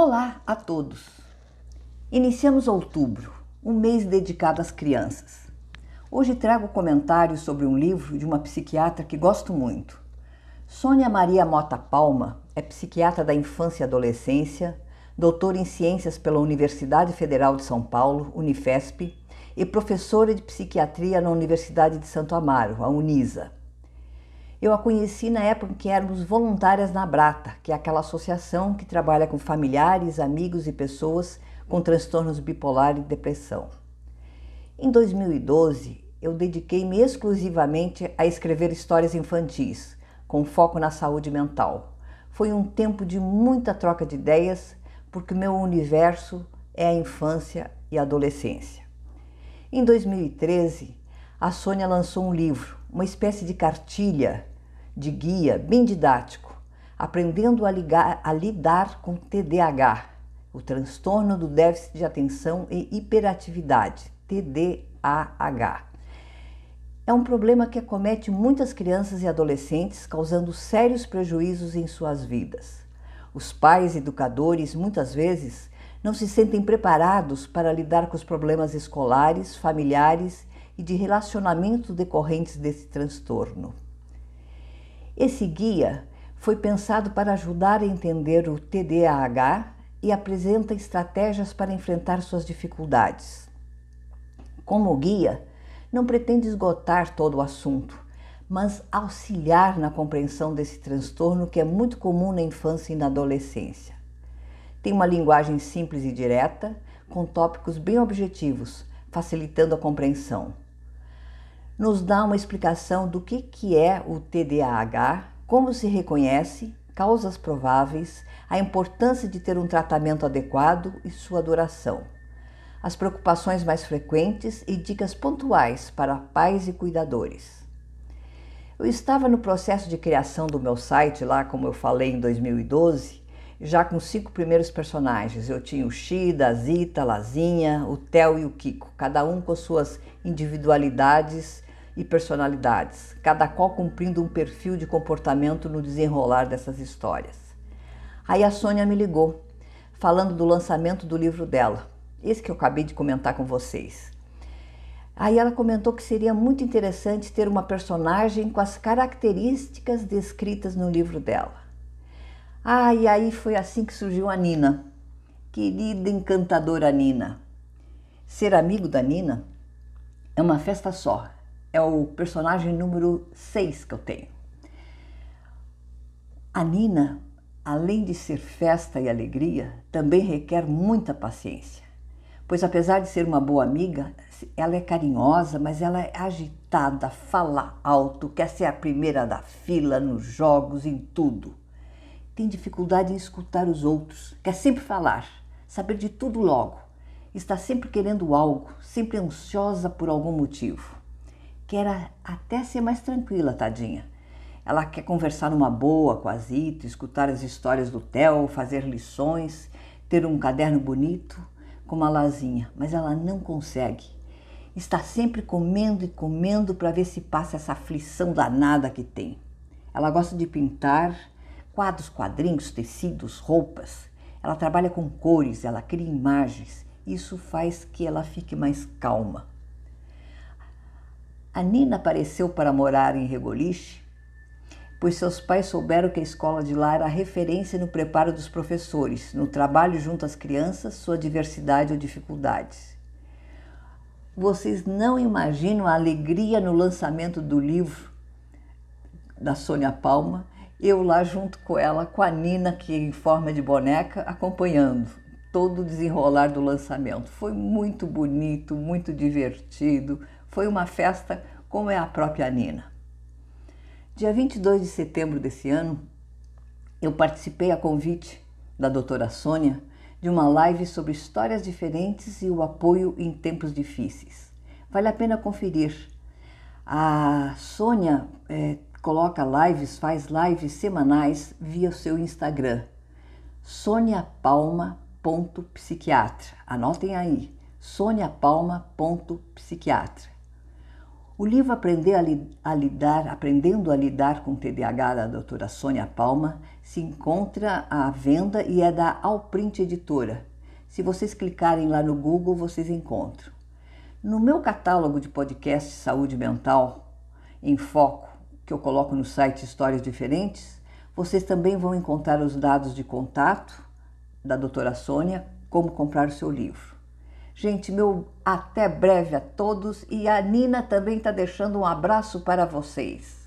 Olá a todos! Iniciamos outubro, um mês dedicado às crianças. Hoje trago comentários sobre um livro de uma psiquiatra que gosto muito. Sônia Maria Mota Palma é psiquiatra da infância e adolescência, doutora em ciências pela Universidade Federal de São Paulo, Unifesp, e professora de psiquiatria na Universidade de Santo Amaro, a Unisa. Eu a conheci na época em que éramos voluntárias na Brata, que é aquela associação que trabalha com familiares, amigos e pessoas com transtornos bipolar e depressão. Em 2012, eu dediquei-me exclusivamente a escrever histórias infantis, com foco na saúde mental. Foi um tempo de muita troca de ideias, porque meu universo é a infância e a adolescência. Em 2013, a Sônia lançou um livro, uma espécie de cartilha, de guia bem didático, aprendendo a, ligar, a lidar com TDAH, o transtorno do déficit de atenção e hiperatividade, TDAH. É um problema que acomete muitas crianças e adolescentes, causando sérios prejuízos em suas vidas. Os pais educadores muitas vezes não se sentem preparados para lidar com os problemas escolares, familiares e de relacionamento decorrentes desse transtorno. Esse guia foi pensado para ajudar a entender o TDAH e apresenta estratégias para enfrentar suas dificuldades. Como guia, não pretende esgotar todo o assunto, mas auxiliar na compreensão desse transtorno que é muito comum na infância e na adolescência. Tem uma linguagem simples e direta, com tópicos bem objetivos, facilitando a compreensão nos dá uma explicação do que, que é o TDAH, como se reconhece, causas prováveis, a importância de ter um tratamento adequado e sua duração, as preocupações mais frequentes e dicas pontuais para pais e cuidadores. Eu estava no processo de criação do meu site, lá como eu falei em 2012, já com cinco primeiros personagens. Eu tinha o Shida, a Zita, a Lazinha, o Theo e o Kiko, cada um com suas individualidades e personalidades, cada qual cumprindo um perfil de comportamento no desenrolar dessas histórias. Aí a Sônia me ligou, falando do lançamento do livro dela, esse que eu acabei de comentar com vocês. Aí ela comentou que seria muito interessante ter uma personagem com as características descritas no livro dela. Ah, e aí foi assim que surgiu a Nina. Querida encantadora Nina. Ser amigo da Nina é uma festa só é o personagem número 6 que eu tenho. A Nina, além de ser festa e alegria, também requer muita paciência. Pois apesar de ser uma boa amiga, ela é carinhosa, mas ela é agitada, fala alto, quer ser a primeira da fila nos jogos, em tudo. Tem dificuldade em escutar os outros, quer sempre falar, saber de tudo logo. Está sempre querendo algo, sempre ansiosa por algum motivo quer até ser mais tranquila, tadinha. Ela quer conversar numa boa com a Zita, escutar as histórias do Theo, fazer lições, ter um caderno bonito como a Lazinha, mas ela não consegue. Está sempre comendo e comendo para ver se passa essa aflição danada que tem. Ela gosta de pintar quadros, quadrinhos, tecidos, roupas. Ela trabalha com cores, ela cria imagens. Isso faz que ela fique mais calma. A Nina apareceu para morar em Regoliche, pois seus pais souberam que a escola de lá era referência no preparo dos professores, no trabalho junto às crianças, sua diversidade ou dificuldades. Vocês não imaginam a alegria no lançamento do livro da Sônia Palma, eu lá junto com ela, com a Nina, que em forma de boneca, acompanhando todo o desenrolar do lançamento. Foi muito bonito, muito divertido, foi uma festa como é a própria Nina. Dia 22 de setembro desse ano, eu participei a convite da doutora Sônia de uma live sobre histórias diferentes e o apoio em tempos difíceis. Vale a pena conferir. A Sônia é, coloca lives, faz lives semanais via seu Instagram, soniapalma.psiquiatra. Anotem aí, soniapalma.psiquiatra. O livro Aprender a, a lidar, Aprendendo a lidar com TDAH da doutora Sônia Palma se encontra à venda e é da Alprint Editora. Se vocês clicarem lá no Google, vocês encontram. No meu catálogo de podcast Saúde Mental em Foco, que eu coloco no site Histórias Diferentes, vocês também vão encontrar os dados de contato da doutora Sônia, como comprar o seu livro. Gente, meu até breve a todos e a Nina também está deixando um abraço para vocês.